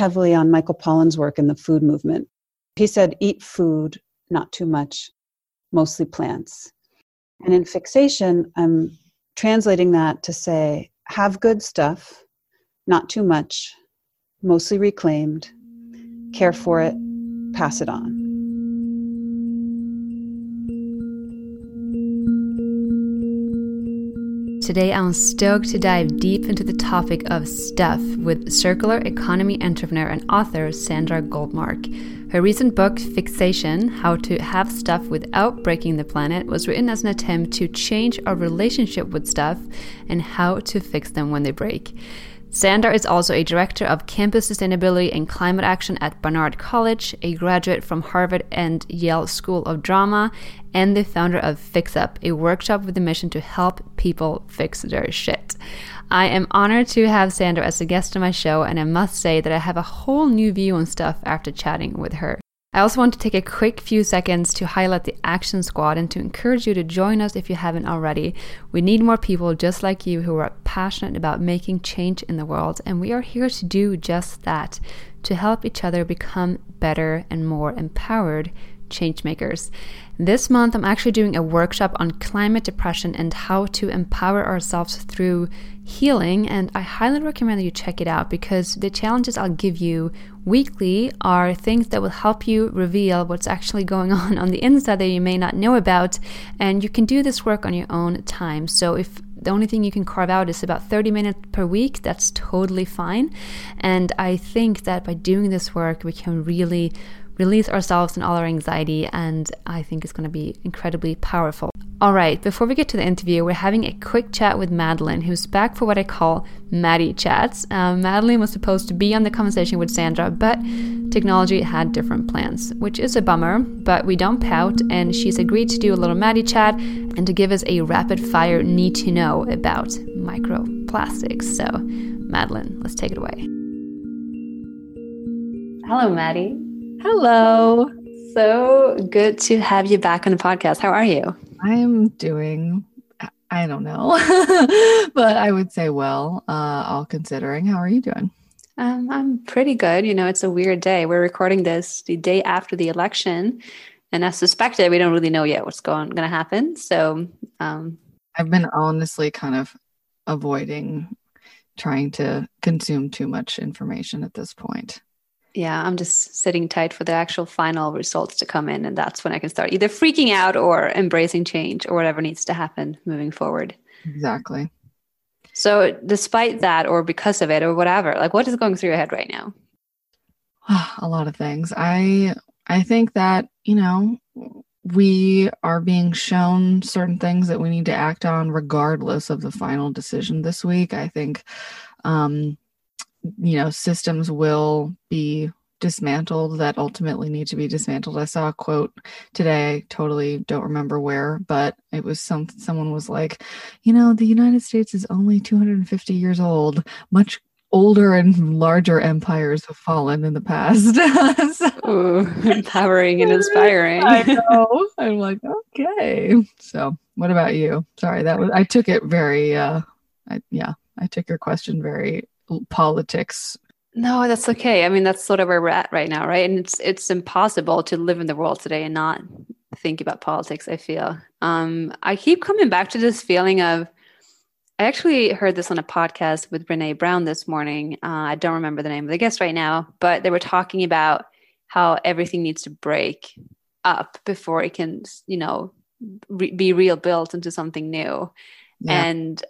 heavily on Michael Pollan's work in the food movement. He said, eat food, not too much, mostly plants. And in fixation, I'm translating that to say, have good stuff, not too much, mostly reclaimed, care for it, pass it on. Today, I'm stoked to dive deep into the topic of stuff with circular economy entrepreneur and author Sandra Goldmark. Her recent book, Fixation How to Have Stuff Without Breaking the Planet, was written as an attempt to change our relationship with stuff and how to fix them when they break. Sandra is also a director of campus sustainability and climate action at Barnard College, a graduate from Harvard and Yale School of Drama, and the founder of Fix Up, a workshop with the mission to help people fix their shit. I am honored to have Sandra as a guest on my show, and I must say that I have a whole new view on stuff after chatting with her. I also want to take a quick few seconds to highlight the Action Squad and to encourage you to join us if you haven't already. We need more people just like you who are passionate about making change in the world, and we are here to do just that to help each other become better and more empowered changemakers. This month, I'm actually doing a workshop on climate depression and how to empower ourselves through healing. And I highly recommend that you check it out because the challenges I'll give you weekly are things that will help you reveal what's actually going on on the inside that you may not know about. And you can do this work on your own time. So if the only thing you can carve out is about 30 minutes per week, that's totally fine. And I think that by doing this work, we can really release ourselves and all our anxiety, and I think it's going to be incredibly powerful. All right, before we get to the interview, we're having a quick chat with Madeline, who's back for what I call Maddie chats. Um, Madeline was supposed to be on the conversation with Sandra, but technology had different plans, which is a bummer, but we don't pout, and she's agreed to do a little Maddie chat and to give us a rapid fire need to know about microplastics. So, Madeline, let's take it away. Hello, Maddie. Hello. So good to have you back on the podcast. How are you? I'm doing, I don't know, but I would say well, uh, all considering. How are you doing? Um, I'm pretty good. You know, it's a weird day. We're recording this the day after the election, and as suspected, we don't really know yet what's going going to happen. So, um, I've been honestly kind of avoiding trying to consume too much information at this point yeah, I'm just sitting tight for the actual final results to come in. And that's when I can start either freaking out or embracing change or whatever needs to happen moving forward. Exactly. So, despite that, or because of it, or whatever, like what is going through your head right now? A lot of things. I I think that you know we are being shown certain things that we need to act on regardless of the final decision this week. I think um, you know systems will be dismantled that ultimately need to be dismantled. I saw a quote today, I totally don't remember where, but it was some someone was like, you know, the United States is only 250 years old, much older and larger empires have fallen in the past. so, Ooh, empowering and inspiring. I know. I'm like, okay. So what about you? Sorry, that was I took it very uh I, yeah, I took your question very politics. No that's okay. I mean that's sort of where we're at right now right? And it's it's impossible to live in the world today and not think about politics i feel. Um i keep coming back to this feeling of i actually heard this on a podcast with brene brown this morning. Uh, i don't remember the name of the guest right now but they were talking about how everything needs to break up before it can you know re- be real built into something new. Yeah. and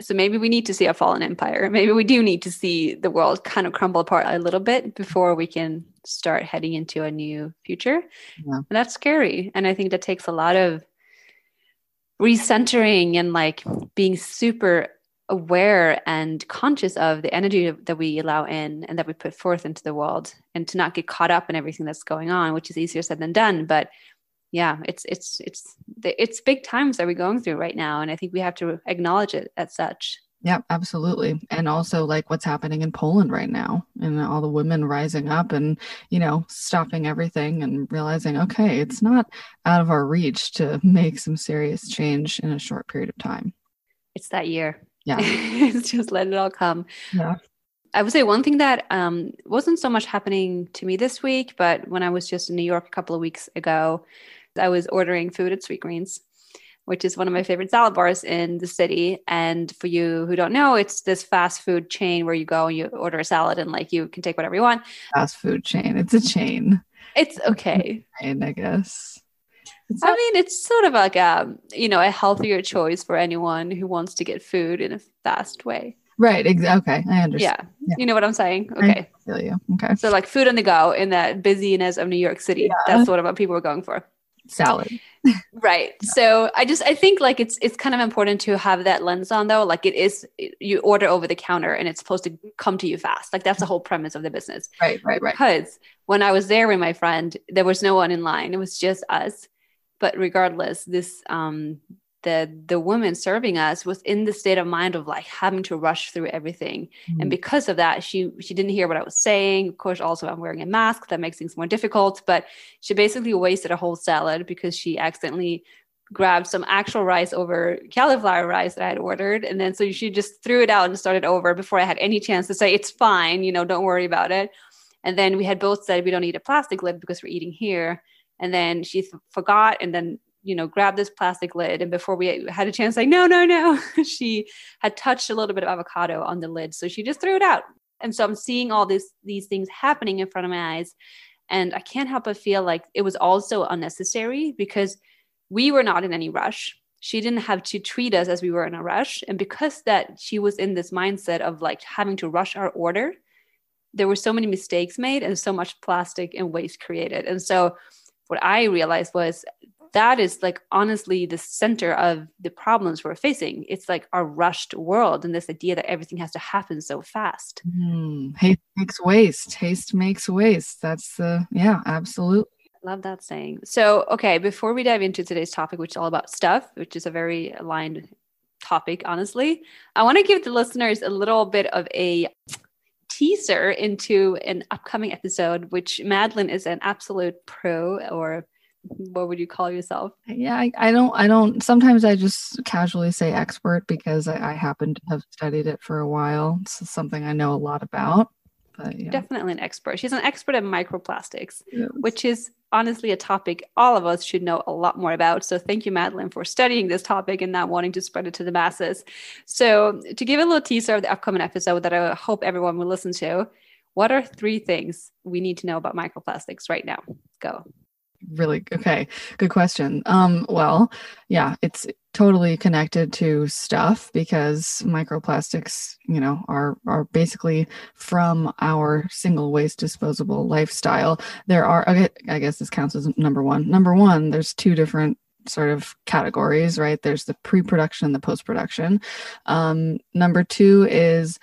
so maybe we need to see a fallen empire. Maybe we do need to see the world kind of crumble apart a little bit before we can start heading into a new future. Yeah. And that's scary. And I think that takes a lot of recentering and like being super aware and conscious of the energy that we allow in and that we put forth into the world and to not get caught up in everything that's going on, which is easier said than done. But yeah, it's it's it's it's big times that we're going through right now, and I think we have to acknowledge it as such. Yeah, absolutely. And also like what's happening in Poland right now and all the women rising up and, you know, stopping everything and realizing, okay, it's not out of our reach to make some serious change in a short period of time. It's that year. Yeah. it's just let it all come. Yeah. I would say one thing that um, wasn't so much happening to me this week, but when I was just in New York a couple of weeks ago, I was ordering food at Sweetgreens, which is one of my favorite salad bars in the city. And for you who don't know, it's this fast food chain where you go and you order a salad and like you can take whatever you want. Fast food chain. It's a chain. It's okay. Chain, I guess. I mean, it's sort of like a you know a healthier choice for anyone who wants to get food in a fast way. Right. Ex- okay. I understand. Yeah. yeah. You know what I'm saying? Okay. I feel you. Okay. So like food on the go in that busyness of New York City. Yeah. That's sort of what people are going for. Salad. right. Yeah. So I just I think like it's it's kind of important to have that lens on though. Like it is you order over the counter and it's supposed to come to you fast. Like that's the whole premise of the business. Right, right, right. Because when I was there with my friend, there was no one in line. It was just us. But regardless, this um the the woman serving us was in the state of mind of like having to rush through everything. Mm-hmm. and because of that she she didn't hear what i was saying. Of course also i'm wearing a mask. That makes things more difficult. But she basically wasted a whole salad because she accidentally grabbed some actual rice over cauliflower rice that i had ordered. And then so she just threw it out and started over before i had any chance to say it's fine you know don't worry about it. And then we had both said we don't need a plastic lid because we're eating here. And then she th- forgot. And then you know, grab this plastic lid. And before we had a chance, like, no, no, no, she had touched a little bit of avocado on the lid. So she just threw it out. And so I'm seeing all this, these things happening in front of my eyes. And I can't help but feel like it was also unnecessary because we were not in any rush. She didn't have to treat us as we were in a rush. And because that she was in this mindset of like having to rush our order, there were so many mistakes made and so much plastic and waste created. And so what I realized was that is like honestly the center of the problems we're facing. It's like our rushed world and this idea that everything has to happen so fast. Mm, haste makes waste. Haste makes waste. That's the, yeah, absolutely. Love that saying. So, okay, before we dive into today's topic, which is all about stuff, which is a very aligned topic, honestly, I want to give the listeners a little bit of a teaser into an upcoming episode, which Madeline is an absolute pro or what would you call yourself? Yeah, I, I, don't, I don't, sometimes I just casually say expert because I, I happen to have studied it for a while. It's something I know a lot about. But, yeah. Definitely an expert. She's an expert in microplastics, yes. which is honestly a topic all of us should know a lot more about. So thank you, Madeline, for studying this topic and not wanting to spread it to the masses. So to give a little teaser of the upcoming episode that I hope everyone will listen to, what are three things we need to know about microplastics right now? Go really okay good question. Um well yeah it's totally connected to stuff because microplastics you know are are basically from our single waste disposable lifestyle. There are i guess this counts as number one. Number one there's two different sort of categories right? There's the pre-production the post-production. Um, number two is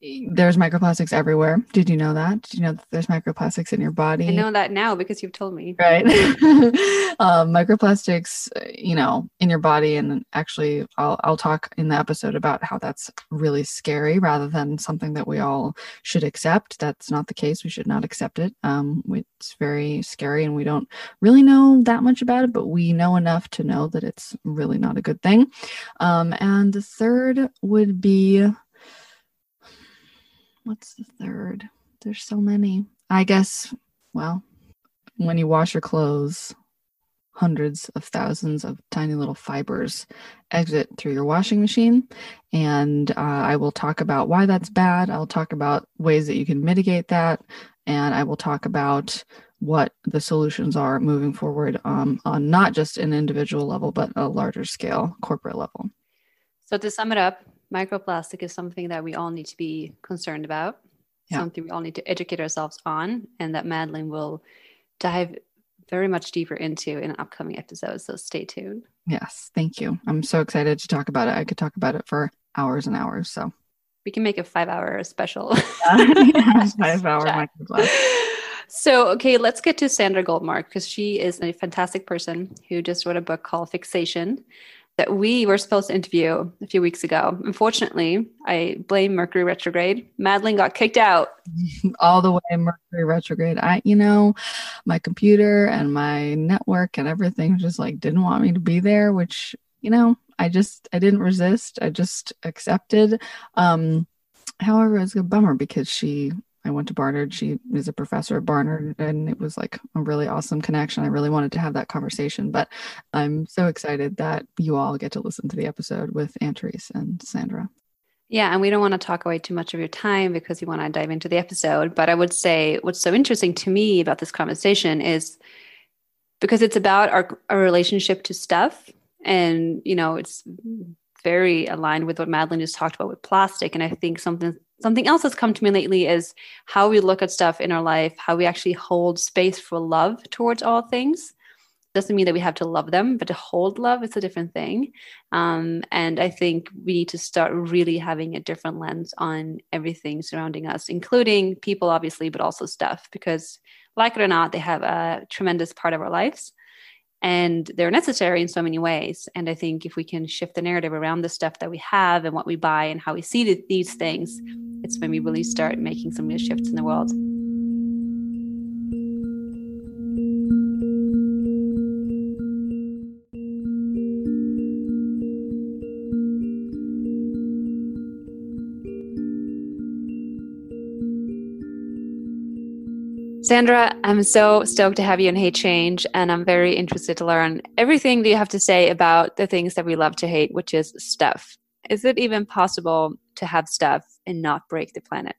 there's microplastics everywhere. Did you know that? Did you know that there's microplastics in your body? I know that now because you've told me. Right. um, microplastics, you know, in your body, and actually, I'll I'll talk in the episode about how that's really scary, rather than something that we all should accept. That's not the case. We should not accept it. Um, it's very scary, and we don't really know that much about it, but we know enough to know that it's really not a good thing. Um, and the third would be what's the third? There's so many. I guess, well, when you wash your clothes, hundreds of thousands of tiny little fibers exit through your washing machine. And uh, I will talk about why that's bad. I'll talk about ways that you can mitigate that. And I will talk about what the solutions are moving forward um, on not just an individual level, but a larger scale, corporate level. So, to sum it up, microplastic is something that we all need to be concerned about, yeah. something we all need to educate ourselves on, and that Madeline will dive very much deeper into in an upcoming episode. So stay tuned. Yes, thank you. I'm so excited to talk about it. I could talk about it for hours and hours. So we can make a five hour special. yeah, five hour microplastic. So, okay, let's get to Sandra Goldmark because she is a fantastic person who just wrote a book called Fixation that we were supposed to interview a few weeks ago. Unfortunately, I blame Mercury retrograde. Madeline got kicked out. All the way Mercury retrograde. I, you know, my computer and my network and everything just like didn't want me to be there, which, you know, I just I didn't resist. I just accepted. Um However, it's a bummer because she I went to Barnard. She is a professor at Barnard, and it was like a really awesome connection. I really wanted to have that conversation, but I'm so excited that you all get to listen to the episode with Ann-Therese and Sandra. Yeah, and we don't want to talk away too much of your time because you want to dive into the episode. But I would say what's so interesting to me about this conversation is because it's about our, our relationship to stuff. And, you know, it's very aligned with what Madeline just talked about with plastic. And I think something something else that's come to me lately is how we look at stuff in our life, how we actually hold space for love towards all things doesn't mean that we have to love them, but to hold love is a different thing. Um, and I think we need to start really having a different lens on everything surrounding us, including people, obviously, but also stuff, because like it or not, they have a tremendous part of our lives and they're necessary in so many ways. And I think if we can shift the narrative around the stuff that we have and what we buy and how we see these things, it's when we really start making some real shifts in the world. Sandra, I'm so stoked to have you in Hate Change, and I'm very interested to learn everything that you have to say about the things that we love to hate, which is stuff. Is it even possible to have stuff and not break the planet?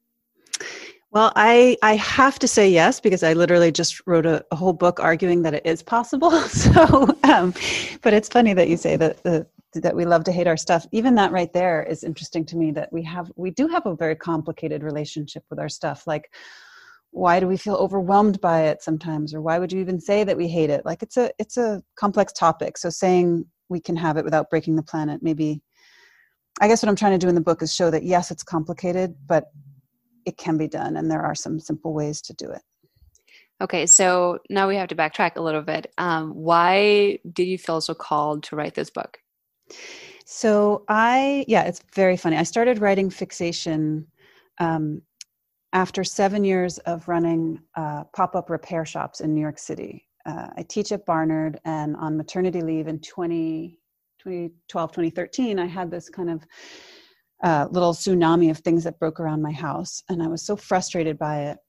Well, I I have to say yes because I literally just wrote a, a whole book arguing that it is possible. So, um, but it's funny that you say that the that we love to hate our stuff. Even that right there is interesting to me. That we have we do have a very complicated relationship with our stuff. Like why do we feel overwhelmed by it sometimes? Or why would you even say that we hate it? Like it's a it's a complex topic. So saying we can have it without breaking the planet maybe i guess what i'm trying to do in the book is show that yes it's complicated but it can be done and there are some simple ways to do it. Okay so now we have to backtrack a little bit. Um, why did you feel so called to write this book? So i yeah it's very funny. I started writing fixation um, after seven years of running uh, pop up repair shops in New York City. Uh, I teach at Barnard, and on maternity leave in 20, 2012, 2013, I had this kind of uh, little tsunami of things that broke around my house, and I was so frustrated by it.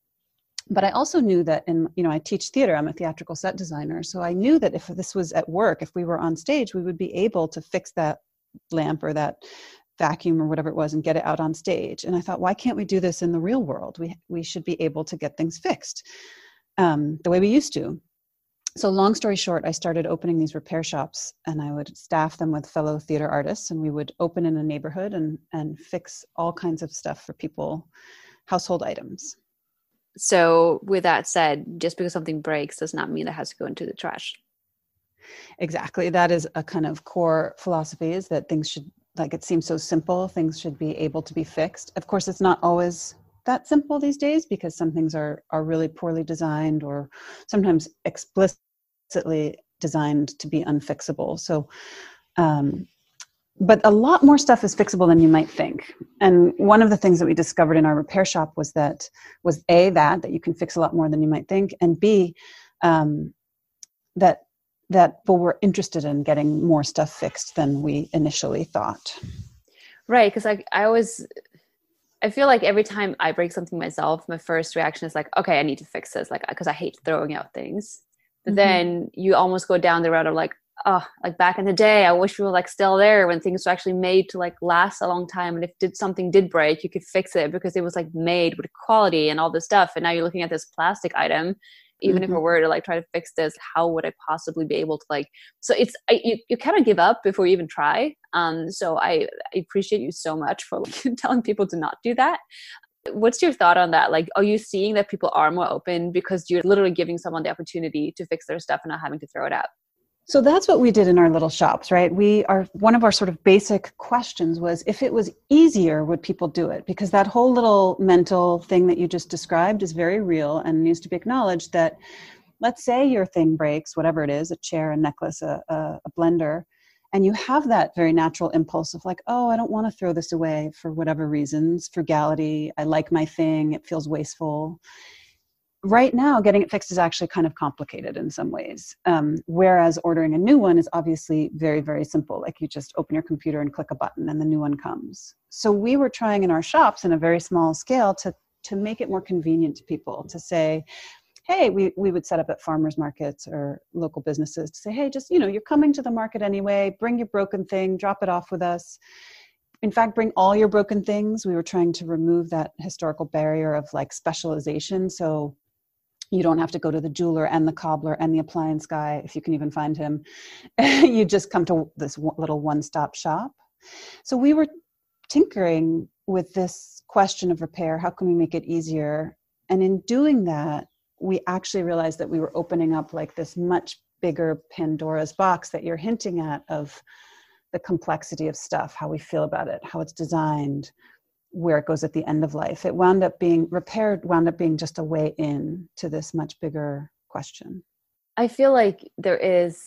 But I also knew that, in you know, I teach theater. I'm a theatrical set designer, so I knew that if this was at work, if we were on stage, we would be able to fix that lamp or that vacuum or whatever it was and get it out on stage. And i thought why can't we do this in the real world? We we should be able to get things fixed um, the way we used to. So long story short i started opening these repair shops and i would staff them with fellow theater artists and we would open in a neighborhood and and fix all kinds of stuff for people household items. So with that said just because something breaks does not mean it has to go into the trash. Exactly. That is a kind of core philosophy is that things should like it seems so simple things should be able to be fixed. Of course it's not always that simple these days because some things are are really poorly designed or sometimes explicitly designed to be unfixable. So um, but a lot more stuff is fixable than you might think. And one of the things that we discovered in our repair shop was that was a that that you can fix a lot more than you might think and b um, that that people were interested in getting more stuff fixed than we initially thought. Right, because I I always I feel like every time I break something myself, my first reaction is like, okay, I need to fix this, like because I hate throwing out things. But mm-hmm. then you almost go down the road of like, oh, like back in the day, I wish we were like still there when things were actually made to like last a long time. And if did something did break, you could fix it because it was like made with quality and all this stuff. And now you're looking at this plastic item even mm-hmm. if I were to like try to fix this, how would I possibly be able to like? So it's I, you you kind of give up before you even try. Um, so I, I appreciate you so much for like, telling people to not do that. What's your thought on that? Like, are you seeing that people are more open because you're literally giving someone the opportunity to fix their stuff and not having to throw it out? So that's what we did in our little shops, right? We are one of our sort of basic questions was if it was easier, would people do it? Because that whole little mental thing that you just described is very real and needs to be acknowledged that let's say your thing breaks, whatever it is, a chair, a necklace, a, a, a blender, and you have that very natural impulse of like, oh, I don't want to throw this away for whatever reasons, frugality, I like my thing, it feels wasteful right now getting it fixed is actually kind of complicated in some ways um, whereas ordering a new one is obviously very very simple. Like you just open your computer and click a button and the new one comes. So we were trying in our shops in a very small scale to to make it more convenient to people to say hey we, we would set up at farmers markets or local businesses to say hey just you know you're coming to the market anyway. Bring your broken thing drop it off with us. In fact bring all your broken things. We were trying to remove that historical barrier of like specialization. So you don't have to go to the jeweler and the cobbler and the appliance guy if you can even find him. You just come to this little one-stop shop. So we were tinkering with this question of repair how can we make it easier? And in doing that we actually realized that we were opening up like this much bigger pandora's box that you're hinting at of the complexity of stuff how we feel about it how it's designed where it goes at the end of life. It wound up being repaired, wound up being just a way in to this much bigger question. I feel like there is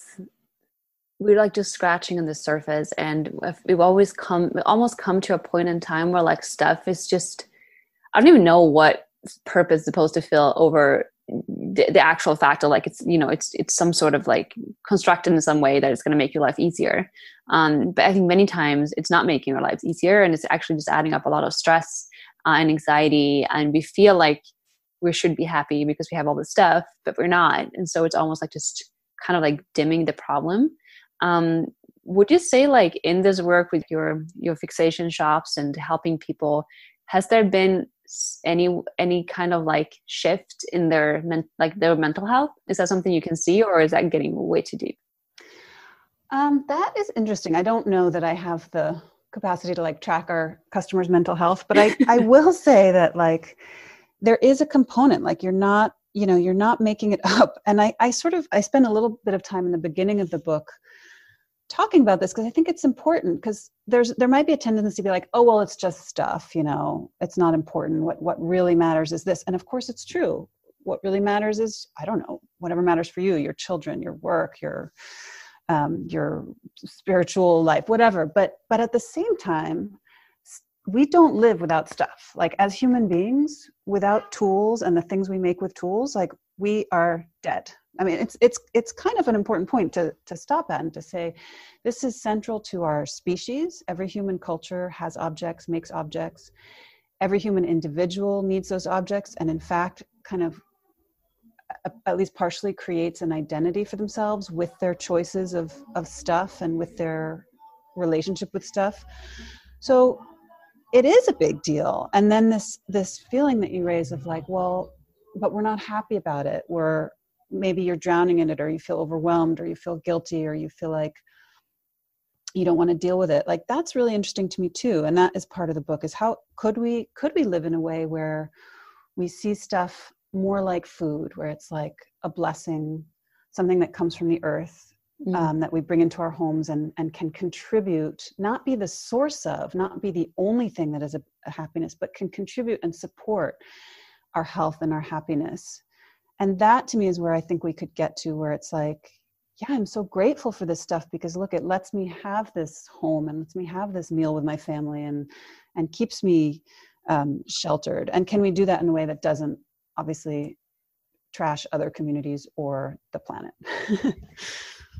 we're like just scratching on the surface and we've always come almost come to a point in time where like stuff is just I don't even know what purpose is supposed to fill over the, the actual fact of like it's you know it's it's some sort of like constructed in some way that it's going to make your life easier. Um, but i think many times it's not making our lives easier and it's actually just adding up a lot of stress uh, and anxiety and we feel like we should be happy because we have all this stuff but we're not. And so it's almost like just kind of like dimming the problem. Um, would you say like in this work with your your fixation shops and helping people has there been any any kind of like shift in their men, like their mental health? Is that something you can see or is that getting way too deep? Um, that is interesting. I don't know that i have the capacity to like track our customers mental health but i i will say that like there is a component like you're not you know you're not making it up. And i i sort of i spend a little bit of time in the beginning of the book talking about this because I think it's important because there's there might be a tendency to be like, oh well, it's just stuff, you know, it's not important. What what really matters is this, and of course it's true. What really matters is I don't know whatever matters for you, your children, your work, your um, your spiritual life, whatever. But but at the same time, we don't live without stuff. Like as human beings, without tools and the things we make with tools, like we are dead I mean, it's it's it's kind of an important point to to stop at and to say, this is central to our species. Every human culture has objects, makes objects. Every human individual needs those objects, and in fact, kind of at least partially creates an identity for themselves with their choices of of stuff and with their relationship with stuff. So it is a big deal. And then this this feeling that you raise of like, well, but we're not happy about it. We're maybe you're drowning in it or you feel overwhelmed or you feel guilty or you feel like you don't want to deal with it like that's really interesting to me too and that is part of the book is how could we could we live in a way where we see stuff more like food where it's like a blessing something that comes from the earth mm. um, that we bring into our homes and and can contribute not be the source of not be the only thing that is a, a happiness but can contribute and support our health and our happiness and that to me is where i think we could get to where it's like yeah i'm so grateful for this stuff because look it lets me have this home and lets me have this meal with my family and and keeps me um, sheltered. And can we do that in a way that doesn't obviously trash other communities or the planet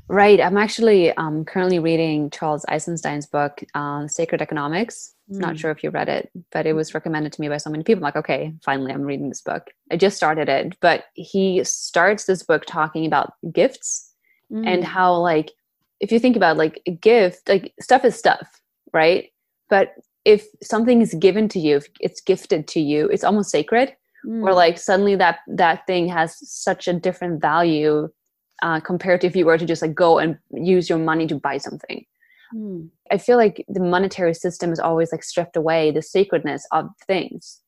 right i'm actually um, currently reading charles eisenstein's book uh, sacred economics Mm. Not sure if you read it, but it was recommended to me by so many people. I'm like, okay, finally, I'm reading this book. I just started it, but he starts this book talking about gifts mm. and how, like, if you think about like a gift, like stuff is stuff, right? But if something is given to you, if it's gifted to you, it's almost sacred. Mm. Or like suddenly that that thing has such a different value uh, compared to if you were to just like go and use your money to buy something. Mm. I feel like the monetary system is always like stripped away the sacredness of things.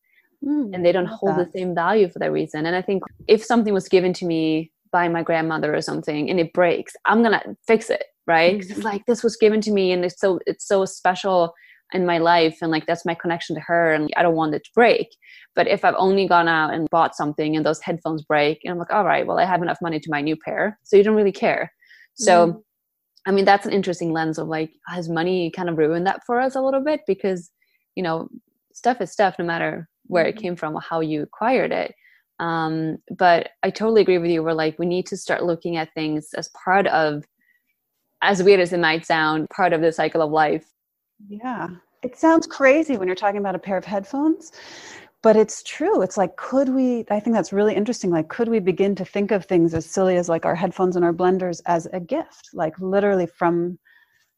Mm, and they don't hold that. the same value for that reason. And I think if something was given to me by my grandmother or something and it breaks, I'm gonna fix it, right? Mm-hmm. It's like this was given to me and it's so it's so special in my life and like that's my connection to her and I don't want it to break. But if I've only gone out and bought something and those headphones break and I'm like, all right, well I have enough money to buy a new pair. So you don't really care. So mm. I mean, that's an interesting lens of like, has money kind of ruined that for us a little bit? Because, you know, stuff is stuff no matter where it mm-hmm. came from or how you acquired it. Um, but I totally agree with you. We're like, we need to start looking at things as part of, as weird as it might sound, part of the cycle of life. Yeah. It sounds crazy when you're talking about a pair of headphones, but it's true. It's like, could we, I think that's really interesting. Like, could we begin to think of things as silly as like our headphones and our blenders as a gift, like literally from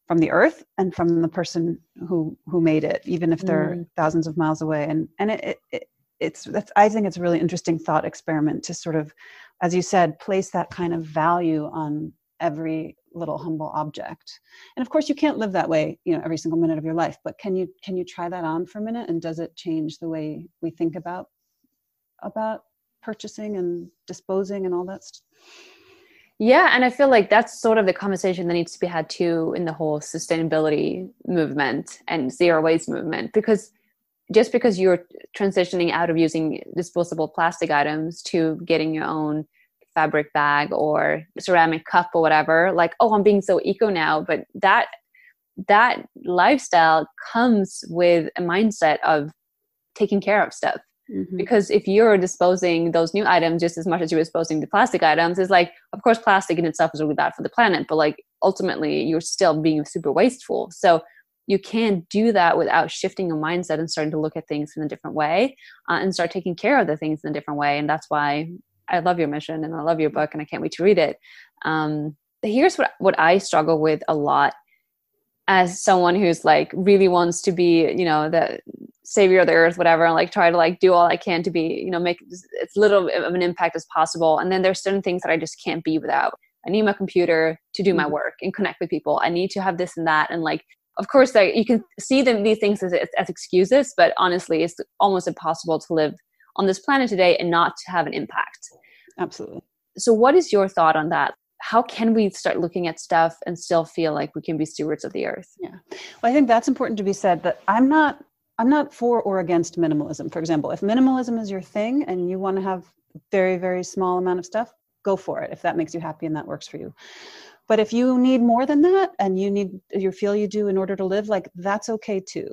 from the earth and from the person who who made it even if they're mm. thousands of miles away and and it, it it's that's i think it's a really interesting thought experiment to sort of as you said place that kind of value on every little humble object. And of course you can't live that way you know every single minute of your life but can you can you try that on for a minute? And does it change the way we think about about purchasing and disposing and all that stuff yeah, and I feel like that's sort of the conversation that needs to be had too in the whole sustainability movement and zero waste movement because just because you're transitioning out of using disposable plastic items to getting your own fabric bag or ceramic cup or whatever like oh i'm being so eco now but that that lifestyle comes with a mindset of taking care of stuff Mm-hmm. Because if you're disposing those new items just as much as you're disposing the plastic items, it's like, of course, plastic in itself is really bad for the planet, but like ultimately, you're still being super wasteful. So you can't do that without shifting your mindset and starting to look at things in a different way uh, and start taking care of the things in a different way. And that's why I love your mission and I love your book and I can't wait to read it. Um, here's what what I struggle with a lot as someone who's like really wants to be, you know, the savior of the earth whatever and like try to like do all i can to be you know make as little of an impact as possible and then there's certain things that i just can't be without i need my computer to do my mm-hmm. work and connect with people i need to have this and that and like of course like you can see them these things as, as excuses but honestly it's almost impossible to live on this planet today and not to have an impact. Absolutely. So what is your thought on that? How can we start looking at stuff and still feel like we can be stewards of the earth? Yeah. Well i think that's important to be said that i'm not I'm not for or against minimalism. For example, if minimalism is your thing and you want to have very, very small amount of stuff, go for it if that makes you happy and that works for you. But if you need more than that and you need you feel you do in order to live, like that's okay too.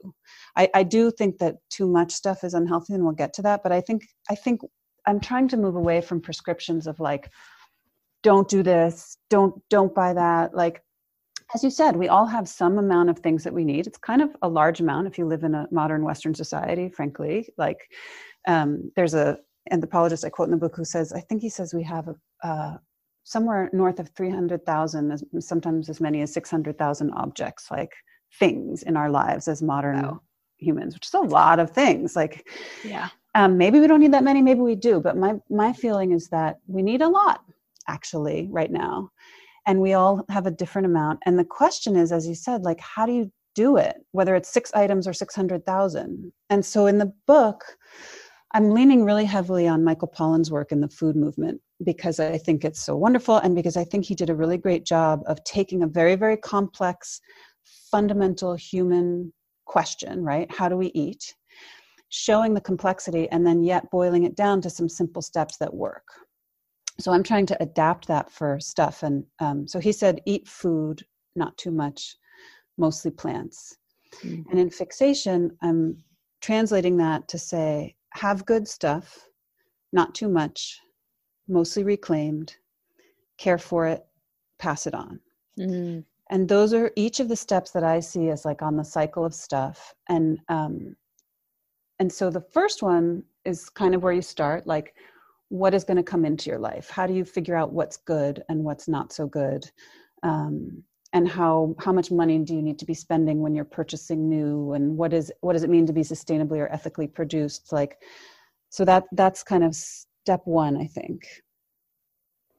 I, I do think that too much stuff is unhealthy and we'll get to that. But I think I think I'm trying to move away from prescriptions of like, don't do this, don't don't buy that. Like as you said, we all have some amount of things that we need. It's kind of a large amount if you live in a modern Western society, frankly. Like, um, there's a anthropologist I quote in the book who says, I think he says we have a, uh, somewhere north of 300,000, sometimes as many as 600,000 objects, like things in our lives as modern wow. humans, which is a lot of things. Like, yeah. Um, maybe we don't need that many, maybe we do, but my my feeling is that we need a lot actually right now and we all have a different amount and the question is as you said like how do you do it whether it's six items or 600,000 and so in the book I'm leaning really heavily on Michael Pollan's work in the food movement because I think it's so wonderful and because I think he did a really great job of taking a very, very complex, fundamental human question, right? How do we eat? Showing the complexity and then yet boiling it down to some simple steps that work so i'm trying to adapt that for stuff and um, so he said eat food not too much mostly plants mm-hmm. and in fixation i'm translating that to say have good stuff not too much mostly reclaimed care for it pass it on. Mm-hmm. and those are each of the steps that i see as like on the cycle of stuff. And um and so the first one is kind of where you start like what is going to come into your life? How do you figure out what's good and what's not so good? Um, and how how much money do you need to be spending when you're purchasing new? And what is what does it mean to be sustainably or ethically produced? Like so that that's kind of step one i think.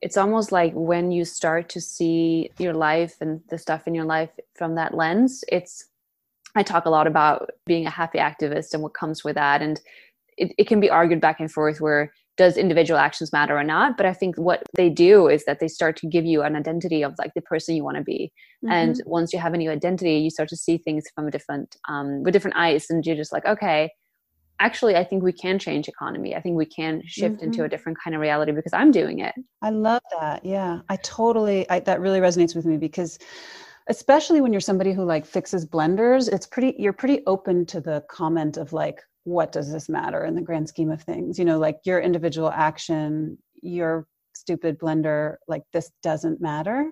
It's almost like when you start to see your life and the stuff in your life from that lens it's i talk a lot about being a happy activist and what comes with that. And it, it can be argued back and forth where does individual actions matter or not? But i think what they do is that they start to give you an identity of like the person you want to be mm-hmm. and once you have a new identity you start to see things from a different um, with different eyes and you're just like okay actually i think we can change economy. I think we can shift mm-hmm. into a different kind of reality because i'm doing it. I love that. Yeah. I totally I, that really resonates with me because especially when you're somebody who like fixes blenders it's pretty you're pretty open to the comment of like what does this matter in the grand scheme of things? You know like your individual action your stupid blender like this doesn't matter.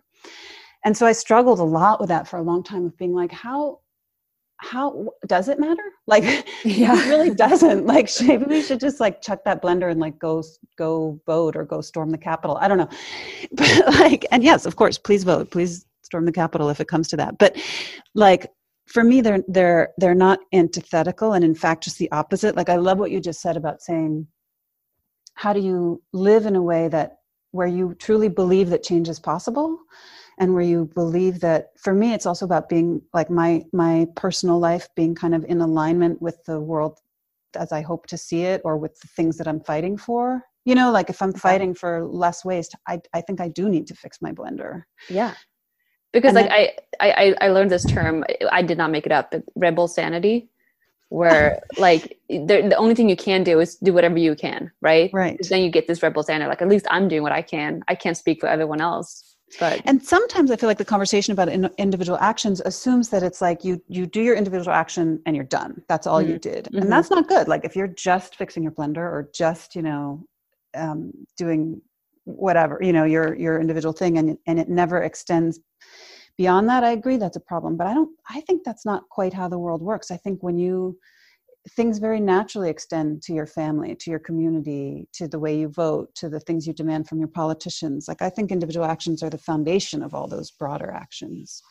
And so i struggled a lot with that for a long time of being like how how does it matter? Like yeah. it really doesn't. Like maybe we should just like chuck that blender and like go go vote or go storm the capitol. I don't know. But like and yes of course please vote. Please storm the capitol if it comes to that. But like for me they're they're they're not antithetical. And in fact just the opposite. Like i love what you just said about saying how do you live in a way that where you truly believe that change is possible and where you believe that for me it's also about being like my my personal life being kind of in alignment with the world as i hope to see it or with the things that i'm fighting for. You know like if i'm fighting for less waste i, I think i do need to fix my blender. Yeah. Because and like then, I, I i learned this term i did not make it up but rebel sanity where like the, the only thing you can do is do whatever you can right? Right. Then you get this rebel sanity like at least i'm doing what i can. I can't speak for everyone else but and sometimes i feel like the conversation about in, individual actions assumes that it's like you you do your individual action and you're done. That's all mm-hmm. you did. And mm-hmm. that's not good. Like if you're just fixing your blender or just you know um, doing whatever you know your your individual thing and and it never extends beyond that i agree that's a problem. But i don't i think that's not quite how the world works. I think when you things very naturally extend to your family, to your community, to the way you vote, to the things you demand from your politicians. Like, I think individual actions are the foundation of all those broader actions.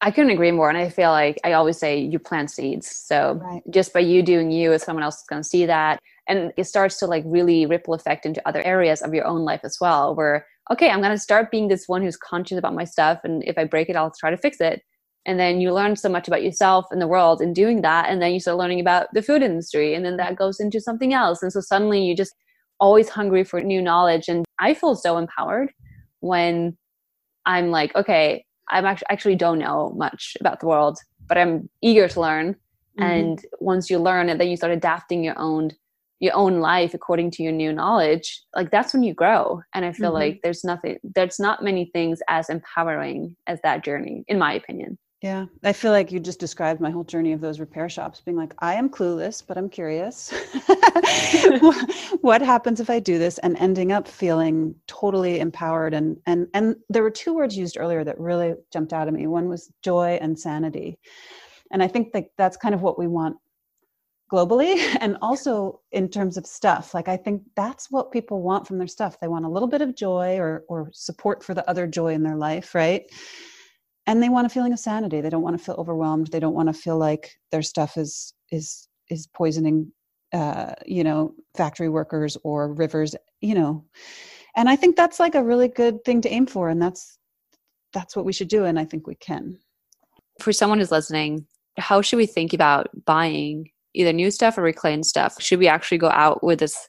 I couldn't agree more. And I feel like I always say you plant seeds. So right. just by you doing you, if someone else is going to see that. And it starts to like really ripple effect into other areas of your own life as well, where, okay, I'm going to start being this one who's conscious about my stuff. And if I break it, I'll try to fix it and then you learn so much about yourself and the world in doing that and then you start learning about the food industry and then that goes into something else. And so suddenly you just always hungry for new knowledge. And i feel so empowered when i'm like okay i'm actually actually don't know much about the world but i'm eager to learn. Mm-hmm. and once you learn it then you start adapting your own your own life according to your new knowledge like that's when you grow. And i feel mm-hmm. like there's nothing there's not many things as empowering as that journey in my opinion yeah, I feel like you just described my whole journey of those repair shops being like, I am clueless, but I'm curious. what happens if I do this? And ending up feeling totally empowered. And, and, and there were two words used earlier that really jumped out at me. One was joy and sanity. And I think that that's kind of what we want globally and also in terms of stuff like i think that's what people want from their stuff they want a little bit of joy or or support for the other joy in their life right and they want a feeling of sanity. They don't want to feel overwhelmed. They don't want to feel like their stuff is is is poisoning uh, you know factory workers or rivers you know. And i think that's like a really good thing to aim for and that's that's what we should do and i think we can. For someone who's listening how should we think about buying either new stuff or reclaimed stuff? Should we actually go out with this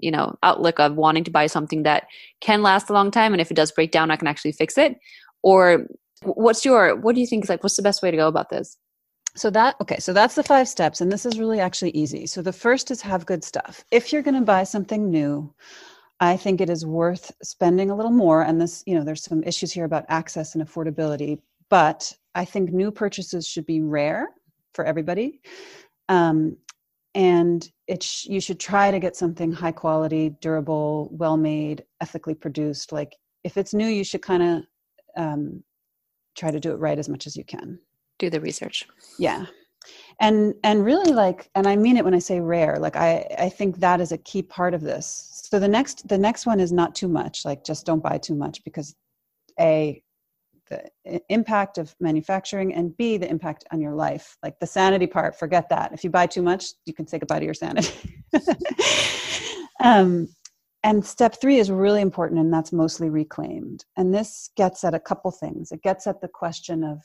you know outlook of wanting to buy something that can last a long time and if it does break down i can actually fix it? Or what's your what do you think is like what's the best way to go about this? So that okay so that's the five steps and this is really actually easy. So the first is have good stuff. If you're going to buy something new i think it is worth spending a little more and this you know there's some issues here about access and affordability but i think new purchases should be rare for everybody. Um, and it sh- you should try to get something high quality durable well made ethically produced. Like if it's new you should kind of um, try to do it right as much as you can. Do the research. Yeah. And and really like and i mean it when i say rare like i i think that is a key part of this. So the next the next one is not too much like just don't buy too much because a the impact of manufacturing and b the impact on your life. Like the sanity part forget that. If you buy too much you can say goodbye to your sanity. Um, and step three is really important and that's mostly reclaimed. And this gets at a couple things. It gets at the question of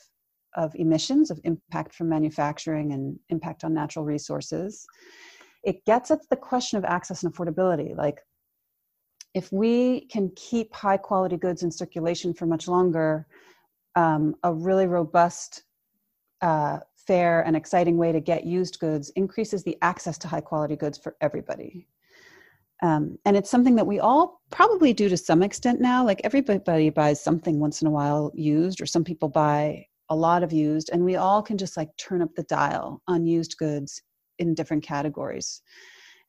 of emissions of impact from manufacturing and impact on natural resources. It gets at the question of access and affordability. Like if we can keep high quality goods in circulation for much longer um, a really robust uh, fair and exciting way to get used goods increases the access to high quality goods for everybody um, and it's something that we all probably do to some extent now. Like everybody buys something once in a while used, or some people buy a lot of used, and we all can just like turn up the dial on used goods in different categories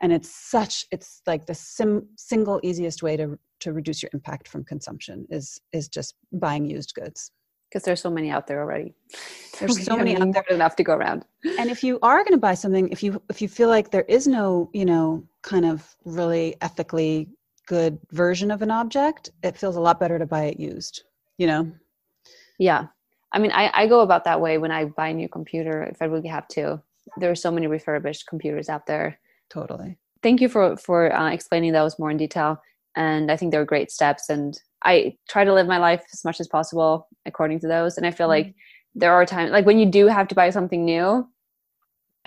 and it's such it's like the sim, single easiest way to to reduce your impact from consumption is is just buying used goods because there's so many out there already. There's so many out there enough to go around. And if you are going to buy something if you if you feel like there is no you know kind of really ethically good version of an object it feels a lot better to buy it used you know? Yeah. I mean i, I go about that way when i buy a new computer if i really have to. There are so many refurbished computers out there. Totally. Thank you for for uh, explaining those more in detail and i think they're great steps and i try to live my life as much as possible according to those. And i feel mm-hmm. like there are times like when you do have to buy something new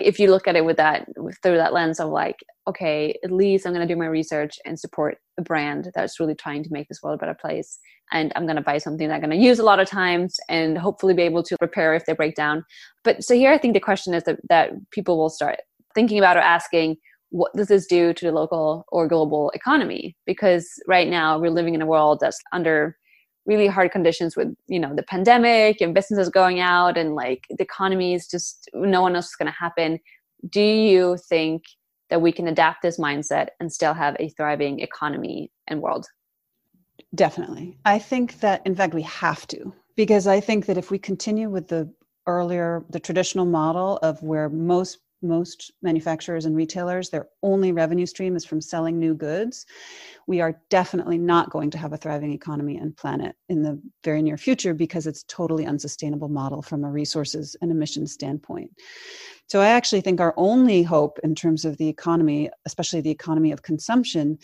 if you look at it with that through that lens of like okay at least i'm going to do my research and support a brand that's really trying to make this world a better place. And i'm going to buy something that i'm going to use a lot of times and hopefully be able to repair if they break down. But so here i think the question is that, that people will start thinking about or asking what does this do to the local or global economy? Because right now we're living in a world that's under really hard conditions with you know the pandemic and businesses going out and like the economy is just no one knows what's going to happen. Do you think that we can adapt this mindset and still have a thriving economy and world? Definitely. I think that in fact we have to because i think that if we continue with the earlier the traditional model of where most most manufacturers and retailers, their only revenue stream is from selling new goods. We are definitely not going to have a thriving economy and planet in the very near future because it's totally unsustainable model from a resources and emissions standpoint. So I actually think our only hope in terms of the economy, especially the economy of consumption,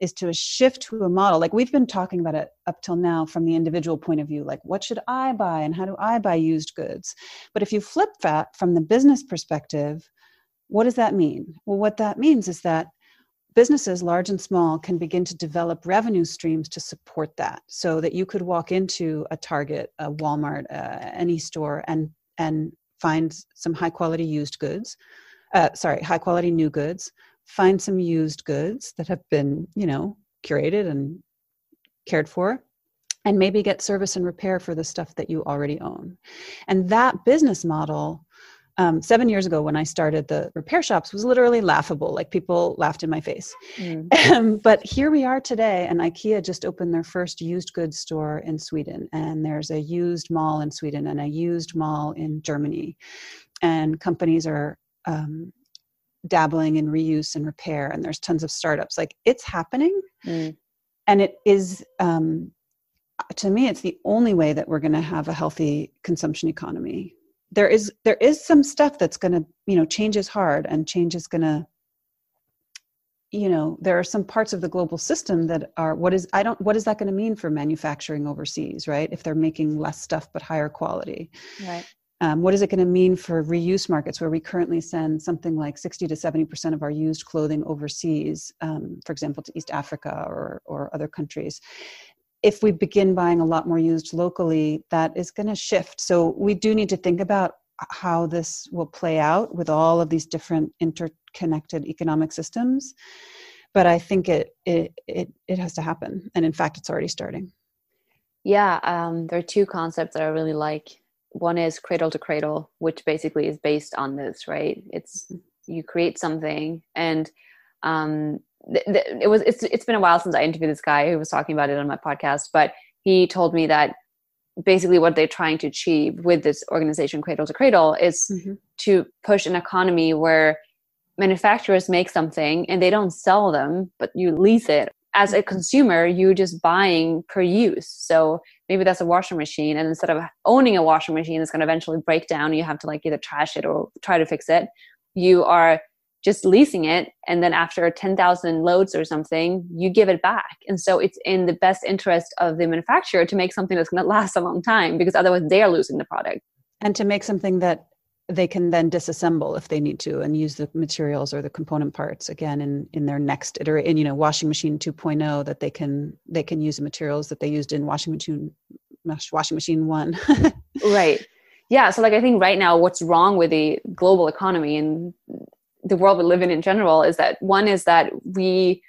is to shift to a model like we've been talking about it up till now from the individual point of view like what should i buy and how do i buy used goods but if you flip that from the business perspective what does that mean? Well, what that means is that businesses, large and small, can begin to develop revenue streams to support that so that you could walk into a Target, a Walmart, uh, any store and, and find some high quality used goods. Uh, sorry, high quality new goods, find some used goods that have been, you know, curated and cared for and maybe get service and repair for the stuff that you already own. And that business model um, seven years ago when I started the repair shops was literally laughable. Like people laughed in my face. Mm. but here we are today, and IKEA just opened their first used goods store in Sweden, and there's a used mall in Sweden and a used mall in Germany, and companies are um, dabbling in reuse and repair, and there's tons of startups. Like it's happening, mm. and it is. Um, to me, it's the only way that we're going to have a healthy consumption economy there is there is some stuff that's going to you know change is hard and change is going to you know there are some parts of the global system that are what is i don't what is that going to mean for manufacturing overseas right? If they're making less stuff but higher quality. Right. Um, what is it going to mean for reuse markets where we currently send something like 60 to 70% of our used clothing overseas, um, for example, to East Africa or, or other countries? If we begin buying a lot more used locally, that is going to shift. So we do need to think about how this will play out with all of these different interconnected economic systems. But I think it it it, it has to happen, and in fact, it's already starting. Yeah, um, there are two concepts that I really like. One is cradle to cradle, which basically is based on this, right? It's mm-hmm. you create something and um, it was it's it's been a while since I interviewed this guy who was talking about it on my podcast, but he told me that basically what they're trying to achieve with this organization Cradle to Cradle is mm-hmm. to push an economy where manufacturers make something and they don't sell them, but you lease it. As a mm-hmm. consumer, you're just buying per use. So maybe that's a washing machine, and instead of owning a washing machine that's going to eventually break down, you have to like either trash it or try to fix it. You are just leasing it and then after 10,000 loads or something you give it back. And so it's in the best interest of the manufacturer to make something that's going to last a long time because otherwise they are losing the product. And to make something that they can then disassemble if they need to and use the materials or the component parts again in in their next iteration you know washing machine 2.0 that they can they can use the materials that they used in washing machine washing machine 1 right. Yeah so like i think right now what's wrong with the global economy and the world we live in in general is that one is that we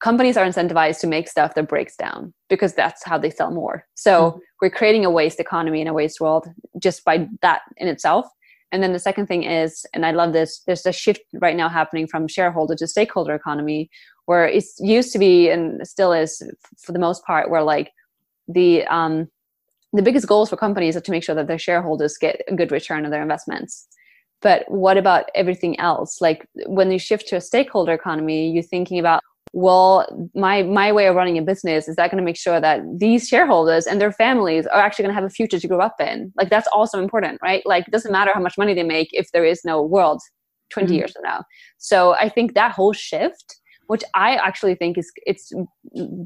companies are incentivized to make stuff that breaks down because that's how they sell more. So mm-hmm. we're creating a waste economy in a waste world just by that in itself. And then the second thing is and i love this there's a shift right now happening from shareholder to stakeholder economy where it used to be and still is for the most part where like the um the biggest goals for companies are to make sure that their shareholders get a good return on their investments but what about everything else? Like when you shift to a stakeholder economy you're thinking about well my my way of running a business is that going to make sure that these shareholders and their families are actually going to have a future to grow up in. Like that's also important right? Like it doesn't matter how much money they make if there is no world 20 mm-hmm. years from now. So i think that whole shift which I actually think is it's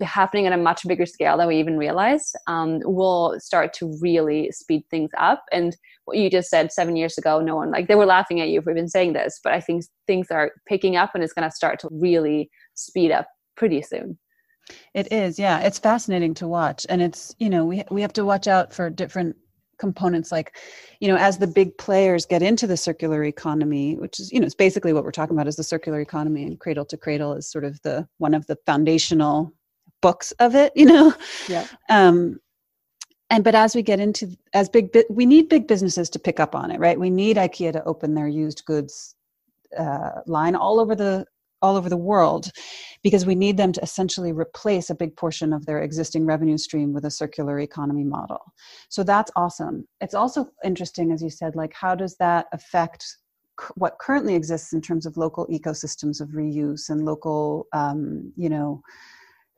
happening at a much bigger scale than we even realize, um, will start to really speed things up. And what you just said seven years ago, no one like they were laughing at you for even saying this, but I think things are picking up and it's going to start to really speed up pretty soon. It is, yeah. It's fascinating to watch, and it's you know we we have to watch out for different components like you know as the big players get into the circular economy which is you know it's basically what we're talking about is the circular economy and cradle to cradle is sort of the one of the foundational books of it you know? Yeah. Um and but as we get into as big we need big businesses to pick up on it right? We need ikea to open their used goods uh, line all over the all over the world because we need them to essentially replace a big portion of their existing revenue stream with a circular economy model. So that's awesome. It's also interesting, as you said, like how does that affect what currently exists in terms of local ecosystems of reuse and local, um, you know,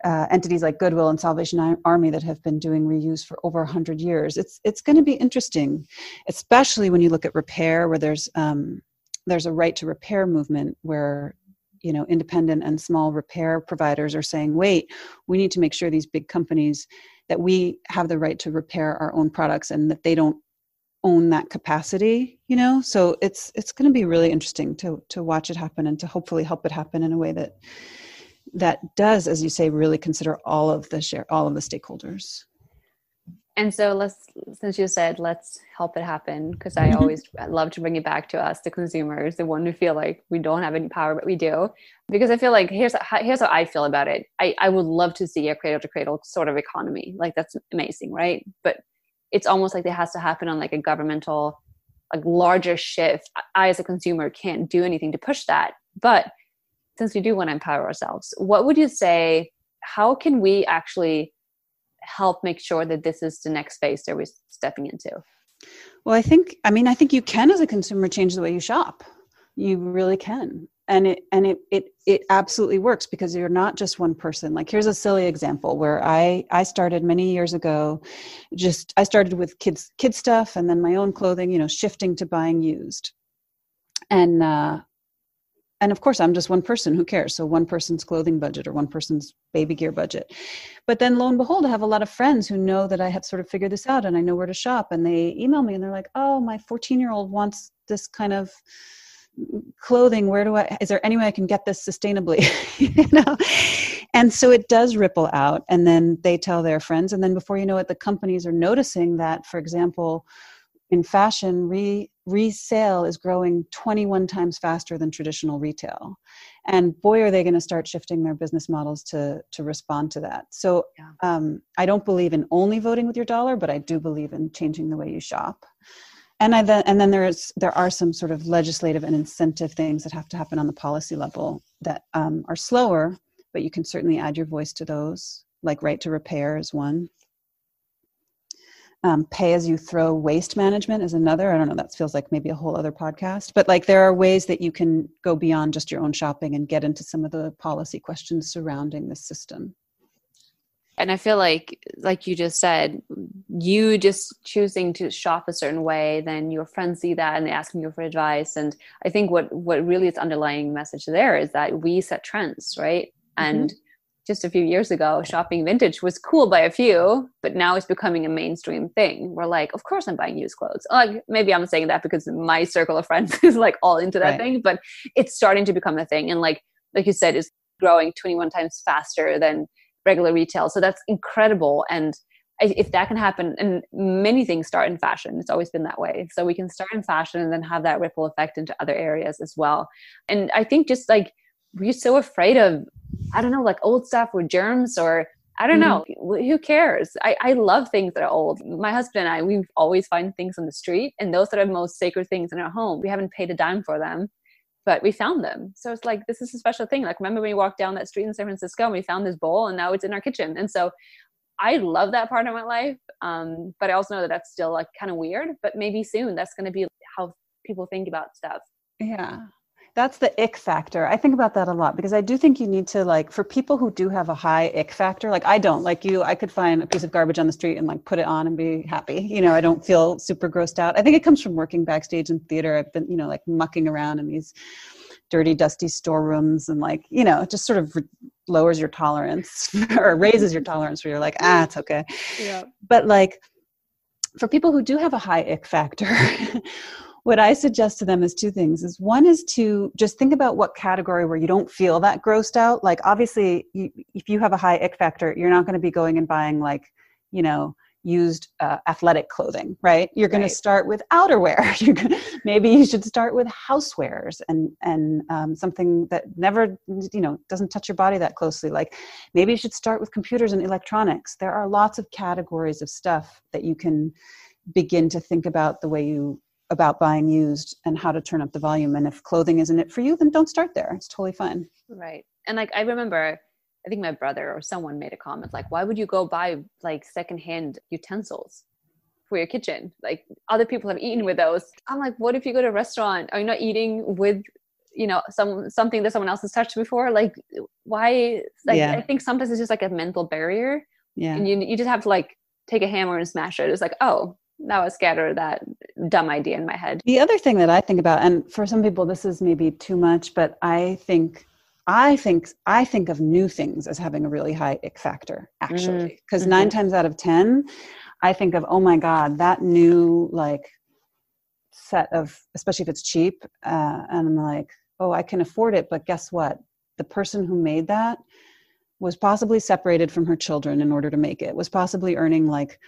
uh, entities like Goodwill and Salvation Army that have been doing reuse for over 100 years. It's it's going to be interesting, especially when you look at repair, where there's um, there's a right to repair movement where you know independent and small repair providers are saying wait we need to make sure these big companies that we have the right to repair our own products and that they don't own that capacity you know? So it's it's going to be really interesting to to watch it happen and to hopefully help it happen in a way that that does as you say really consider all of the share all of the stakeholders and so let's since you said let's help it happen because i mm-hmm. always love to bring it back to us the consumers the one who feel like we don't have any power but we do. Because i feel like here's here's how i feel about it. I, I would love to see a cradle to cradle sort of economy. Like that's amazing right? But it's almost like it has to happen on like a governmental like larger shift. I as a consumer can't do anything to push that. But since we do want to empower ourselves what would you say how can we actually help make sure that this is the next phase that we're stepping into? Well, I think, I mean, I think you can as a consumer change the way you shop. You really can. And it and it it it absolutely works because you're not just one person. Like here's a silly example where I I started many years ago just I started with kids kid stuff and then my own clothing, you know, shifting to buying used. And uh and of course i'm just one person who cares? So one person's clothing budget or one person's baby gear budget. But then lo and behold i have a lot of friends who know that i have sort of figured this out and i know where to shop and they email me and they're like oh my 14 year old wants this kind of clothing. Where do i is there any way i can get this sustainably? You know? And so it does ripple out and then they tell their friends and then before you know it the companies are noticing that for example in fashion, re, resale is growing 21 times faster than traditional retail. And boy, are they going to start shifting their business models to, to respond to that. So yeah. um, I don't believe in only voting with your dollar, but I do believe in changing the way you shop. And, I then, and then there is there are some sort of legislative and incentive things that have to happen on the policy level that um, are slower, but you can certainly add your voice to those. Like right to repair is one um, pay as you throw waste management is another. I don't know that feels like maybe a whole other podcast but like there are ways that you can go beyond just your own shopping and get into some of the policy questions surrounding the system. And i feel like like you just said you just choosing to shop a certain way then your friends see that and they asking you for advice. And i think what what really is underlying message there is that we set trends right? Mm-hmm. and just a few years ago, shopping vintage was cool by a few, but now it's becoming a mainstream thing. We're like, of course I'm buying used clothes. Like maybe I'm saying that because my circle of friends is like all into that right. thing, but it's starting to become a thing. And like like you said, is growing 21 times faster than regular retail. So that's incredible. And if that can happen, and many things start in fashion, it's always been that way. So we can start in fashion and then have that ripple effect into other areas as well. And I think just like we're so afraid of I don't know, like old stuff or germs or I don't mm-hmm. know. Who cares? I, I love things that are old. My husband and I, we always find things on the street, and those that are most sacred things in our home, we haven't paid a dime for them, but we found them. So it's like, this is a special thing. Like, remember when we walked down that street in San Francisco and we found this bowl, and now it's in our kitchen. And so I love that part of my life. Um, but I also know that that's still like kind of weird, but maybe soon that's going to be how people think about stuff. Yeah that's the ick factor. I think about that a lot because i do think you need to like for people who do have a high ick factor like i don't like you i could find a piece of garbage on the street and like put it on and be happy. You know i don't feel super grossed out. I think it comes from working backstage in theater. I've been you know like mucking around in these dirty dusty storerooms and like you know it just sort of lowers your tolerance or raises your tolerance where you're like ah it's okay. Yeah. But like for people who do have a high ick factor what I suggest to them is two things. Is one is to just think about what category where you don't feel that grossed out. Like obviously, you, if you have a high ick factor, you're not going to be going and buying like, you know, used uh, athletic clothing, right? You're going right. to start with outerwear. You're gonna, maybe you should start with housewares and and um, something that never, you know, doesn't touch your body that closely. Like maybe you should start with computers and electronics. There are lots of categories of stuff that you can begin to think about the way you about buying used and how to turn up the volume. And if clothing isn't it for you, then don't start there. It's totally fine. Right. And like I remember, I think my brother or someone made a comment like, "Why would you go buy like secondhand utensils for your kitchen? Like other people have eaten with those." I'm like, "What if you go to a restaurant? Are you not eating with?" you know some something that someone else has touched before like why like yeah. i think sometimes it's just like a mental barrier yeah and you you just have to like take a hammer and smash it it's like oh that was scatter that dumb idea in my head. The other thing that I think about, and for some people this is maybe too much, but I think I think I think of new things as having a really high ick factor, actually. Because mm-hmm. nine times out of ten, I think of, oh my God, that new like set of especially if it's cheap, uh, and I'm like, oh, I can afford it, but guess what? The person who made that was possibly separated from her children in order to make it, was possibly earning like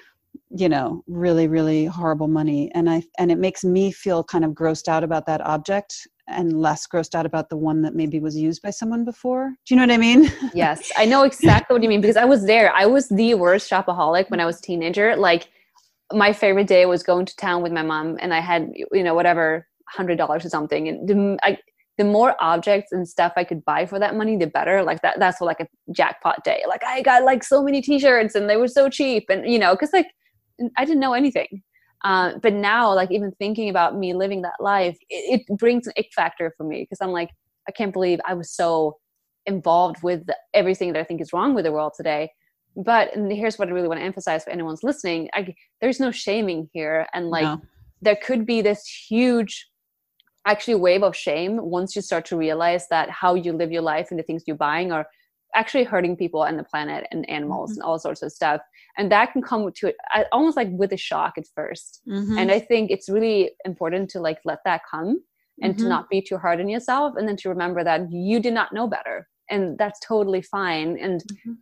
you know really really horrible money and i and it makes me feel kind of grossed out about that object and less grossed out about the one that maybe was used by someone before do you know what i mean yes i know exactly what you mean because i was there i was the worst shopaholic when i was teenager like my favorite day was going to town with my mom and i had you know whatever hundred dollars or something and the, I, the more objects and stuff I could buy for that money, the better. Like that, that's like a jackpot day. Like I got like so many t-shirts and they were so cheap. And you know, cause like I didn't know anything. Uh, but now, like even thinking about me living that life, it, it brings an ick factor for me because I'm like, I can't believe I was so involved with everything that I think is wrong with the world today. But and here's what I really want to emphasize for anyone's listening: I, there's no shaming here, and like no. there could be this huge, actually wave of shame once you start to realize that how you live your life and the things you're buying are actually hurting people and the planet and animals mm-hmm. and all sorts of stuff and that can come to it almost like with a shock at 1st mm-hmm. and i think it's really important to like let that come and mm-hmm. to not be too hard on yourself and then to remember that you did not know better and that's totally fine and mm-hmm.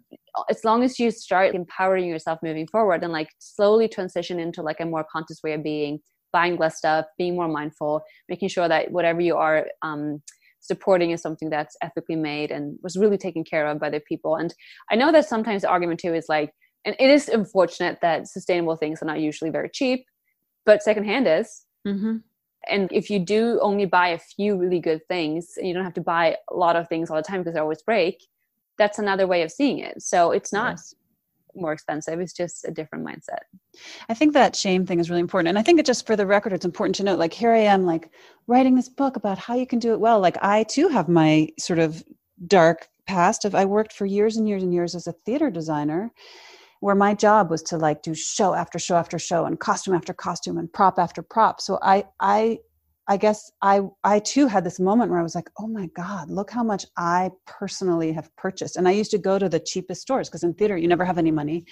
as long as you start empowering yourself moving forward and like slowly transition into like a more conscious way of being buying less stuff being more mindful making sure that whatever you are um, supporting is something that's ethically made and was really taken care of by the people. And I know that sometimes the argument too is like, and it is unfortunate that sustainable things are not usually very cheap, but secondhand is. Mm-hmm. And if you do only buy a few really good things and you don't have to buy a lot of things all the time because they always break, that's another way of seeing it. So it's not yes more expensive. It's just a different mindset. I think that shame thing is really important. And I think it just for the record, it's important to note like, here I am, like writing this book about how you can do it well. Like, I too have my sort of dark past of I worked for years and years and years as a theater designer where my job was to like do show after show after show and costume after costume and prop after prop. So I I I guess I I too had this moment where I was like, oh my God, look how much I personally have purchased. And I used to go to the cheapest stores because in theater you never have any money.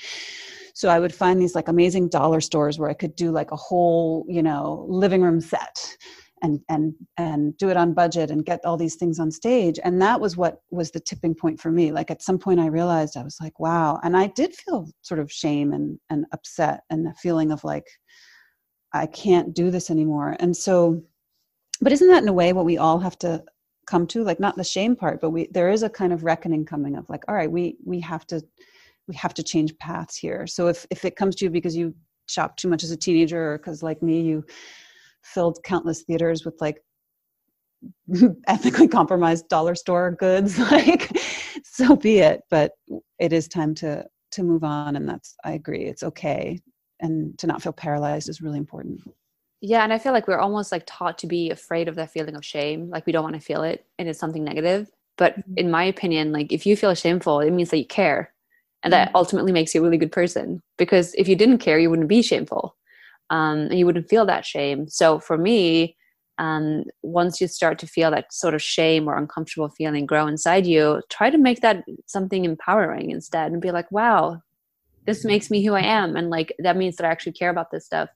So I would find these like amazing dollar stores where I could do like a whole, you know, living room set and and and do it on budget and get all these things on stage. And that was what was the tipping point for me. Like at some point I realized I was like, wow. And I did feel sort of shame and and upset and a feeling of like I can't do this anymore. And so but isn't that in a way what we all have to come to? Like not the shame part but we there is a kind of reckoning coming of like all right we we have to we have to change paths here. So if if it comes to you because you shopped too much as a teenager or because like me you filled countless theaters with like ethically compromised dollar store goods like so be it. But it is time to to move on and that's i agree it's okay. And to not feel paralyzed is really important yeah and i feel like we're almost like taught to be afraid of that feeling of shame like we don't want to feel it and it's something negative but mm-hmm. in my opinion like if you feel shameful it means that you care and that mm-hmm. ultimately makes you a really good person because if you didn't care you wouldn't be shameful um, and you wouldn't feel that shame so for me um, once you start to feel that sort of shame or uncomfortable feeling grow inside you try to make that something empowering instead and be like wow this makes me who i am and like that means that i actually care about this stuff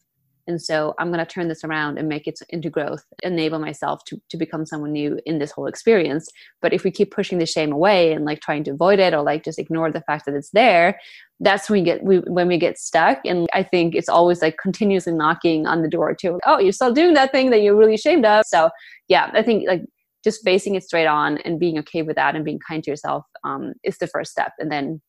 and so i'm going to turn this around and make it into growth enable myself to, to become someone new in this whole experience. But if we keep pushing the shame away and like trying to avoid it or like just ignore the fact that it's there that's when we get we, when we get stuck. And i think it's always like continuously knocking on the door to oh you're still doing that thing that you're really ashamed of. So yeah i think like just facing it straight on and being okay with that and being kind to yourself um, is the first step. And then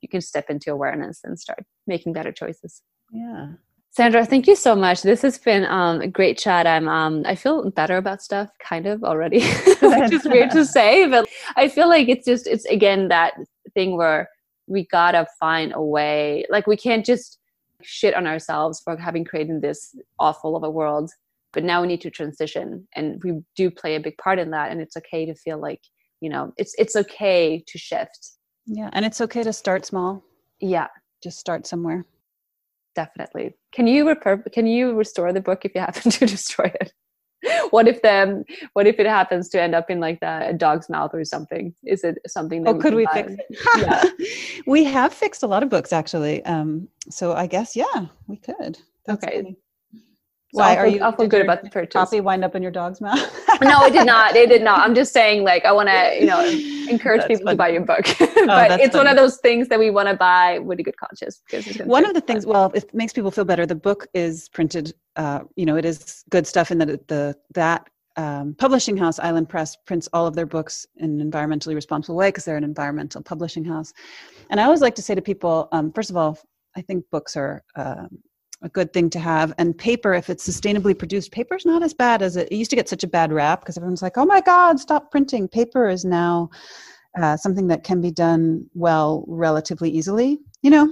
you can step into awareness and start making better choices. Yeah Sandra, thank you so much. This has been um, a great chat. I'm um, I feel better about stuff, kind of already, which is weird to say, but I feel like it's just it's again that thing where we gotta find a way. Like we can't just shit on ourselves for having created this awful of a world, but now we need to transition, and we do play a big part in that. And it's okay to feel like you know it's it's okay to shift. Yeah, and it's okay to start small. Yeah, just start somewhere definitely. Can you repair, can you restore the book if you happen to destroy it? what if them what if it happens to end up in like the, a dog's mouth or something is it something that oh could we fix it yeah. we have fixed a lot of books actually um so i guess yeah we could That's okay funny. Why are you? I feel good about the purchase. Coffee wind up in your dog's mouth? no, it did not. It did not. I'm just saying, like, I want to, you know, encourage that's people funny. to buy your book. Oh, but it's funny. one of those things that we want to buy with a good conscience. Because one of the things, well, it makes people feel better. The book is printed. Uh, you know, it is good stuff in that the that um, publishing house, Island Press, prints all of their books in an environmentally responsible way because they're an environmental publishing house. And I always like to say to people, um, first of all, I think books are um, a good thing to have. And paper, if it's sustainably produced, paper is not as bad as it, it used to get such a bad rap because everyone's like, oh my God, stop printing. Paper is now uh, something that can be done well relatively easily, you know?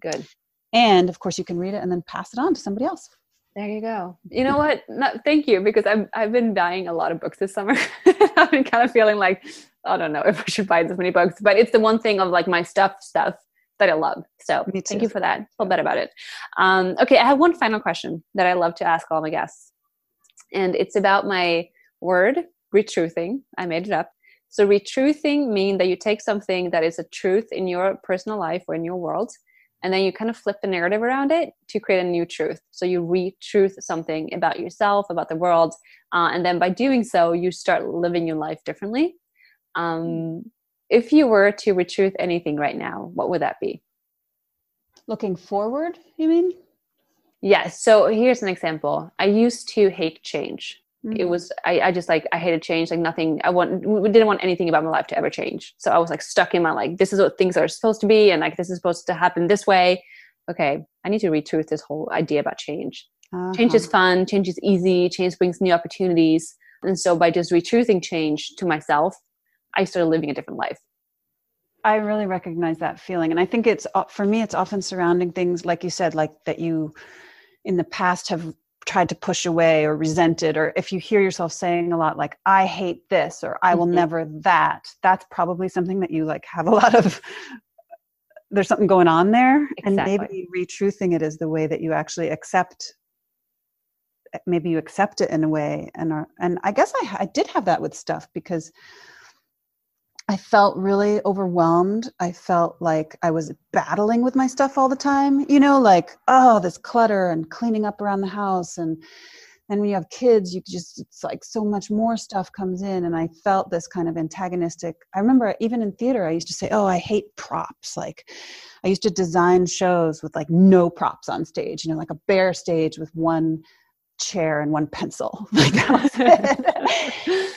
Good. And of course, you can read it and then pass it on to somebody else. There you go. You know what? thank you because I've I've been buying a lot of books this summer. I've been kind of feeling like I don't know if I should buy this many books, but it's the one thing of like my stuff stuff that I love. So thank you for that. I feel better about it. Um, okay, I have one final question that I love to ask all my guests. And it's about my word, retruthing. I made it up. So retruthing mean that you take something that is a truth in your personal life or in your world, and then you kind of flip the narrative around it to create a new truth. So you retruth something about yourself, about the world, uh, and then by doing so, you start living your life differently. Um, if you were to retruth anything right now, what would that be? Looking forward, you mean? Yes. So here's an example. I used to hate change. Mm-hmm. It was I, I just like I hated change. Like nothing. I want we didn't want anything about my life to ever change. So I was like stuck in my like this is what things are supposed to be, and like this is supposed to happen this way. Okay, I need to retruth this whole idea about change. Uh-huh. Change is fun. Change is easy. Change brings new opportunities. And so by just retruthing change to myself I started living a different life. I really recognize that feeling. And I think it's, uh, for me, it's often surrounding things, like you said, like that you in the past have tried to push away or resented, or if you hear yourself saying a lot, like, I hate this, or I will mm-hmm. never that, that's probably something that you like have a lot of, there's something going on there. Exactly. And maybe retruthing it is the way that you actually accept maybe you accept it in a way and are, and i guess I, I did have that with stuff because I felt really overwhelmed. I felt like I was battling with my stuff all the time, you know, like, oh, this clutter and cleaning up around the house. And then when you have kids, you just, it's like so much more stuff comes in. And I felt this kind of antagonistic. I remember even in theater, I used to say, oh, I hate props. Like, I used to design shows with like no props on stage, you know, like a bare stage with one chair and one pencil. Like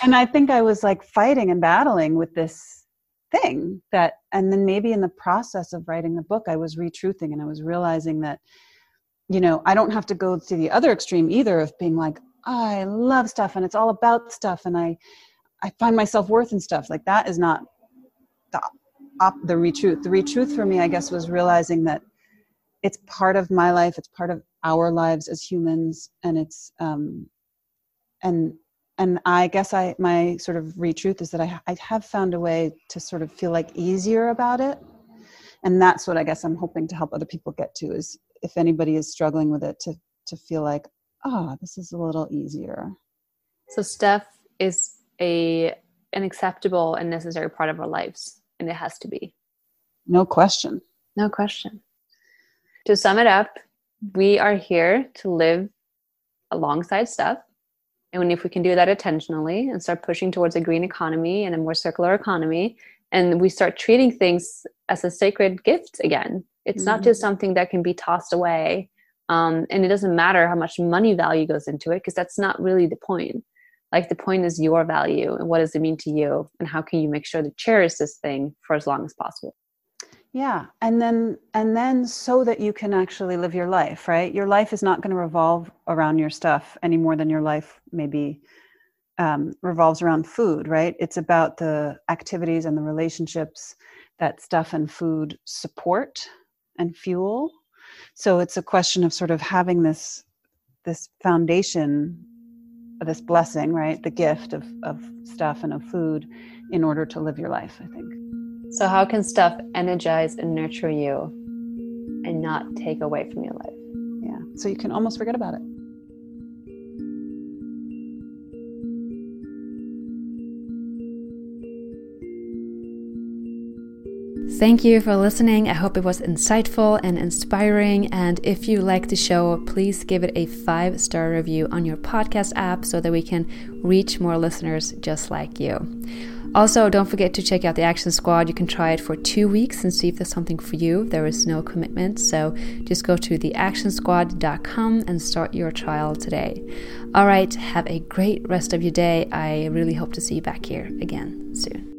and I think I was like fighting and battling with this thing that and then maybe in the process of writing the book i was retruthing and i was realizing that you know i don't have to go to the other extreme either of being like i love stuff and it's all about stuff and i i find my self-worth in stuff. Like that is not the op, the retruth. The retruth for me i guess was realizing that it's part of my life. It's part of our lives as humans and it's um and and i guess i my sort of retruth is that I, I have found a way to sort of feel like easier about it. And that's what i guess i'm hoping to help other people get to is if anybody is struggling with it to to feel like oh this is a little easier. So stuff is a an acceptable and necessary part of our lives and it has to be. No question. No question. To sum it up we are here to live alongside stuff. And if we can do that intentionally and start pushing towards a green economy and a more circular economy and we start treating things as a sacred gift again it's mm-hmm. not just something that can be tossed away um, and it doesn't matter how much money value goes into it because that's not really the point. Like the point is your value and what does it mean to you and how can you make sure to cherish this thing for as long as possible yeah and then and then so that you can actually live your life right? Your life is not going to revolve around your stuff any more than your life maybe um, revolves around food right? It's about the activities and the relationships that stuff and food support and fuel. So it's a question of sort of having this this foundation this blessing right? The gift of of stuff and of food in order to live your life i think so, how can stuff energize and nurture you and not take away from your life? Yeah. So you can almost forget about it. Thank you for listening. I hope it was insightful and inspiring. And if you like the show, please give it a five star review on your podcast app so that we can reach more listeners just like you. Also, don't forget to check out the Action Squad. You can try it for two weeks and see if there's something for you. There is no commitment, so just go to theactionsquad.com and start your trial today. All right, have a great rest of your day. I really hope to see you back here again soon.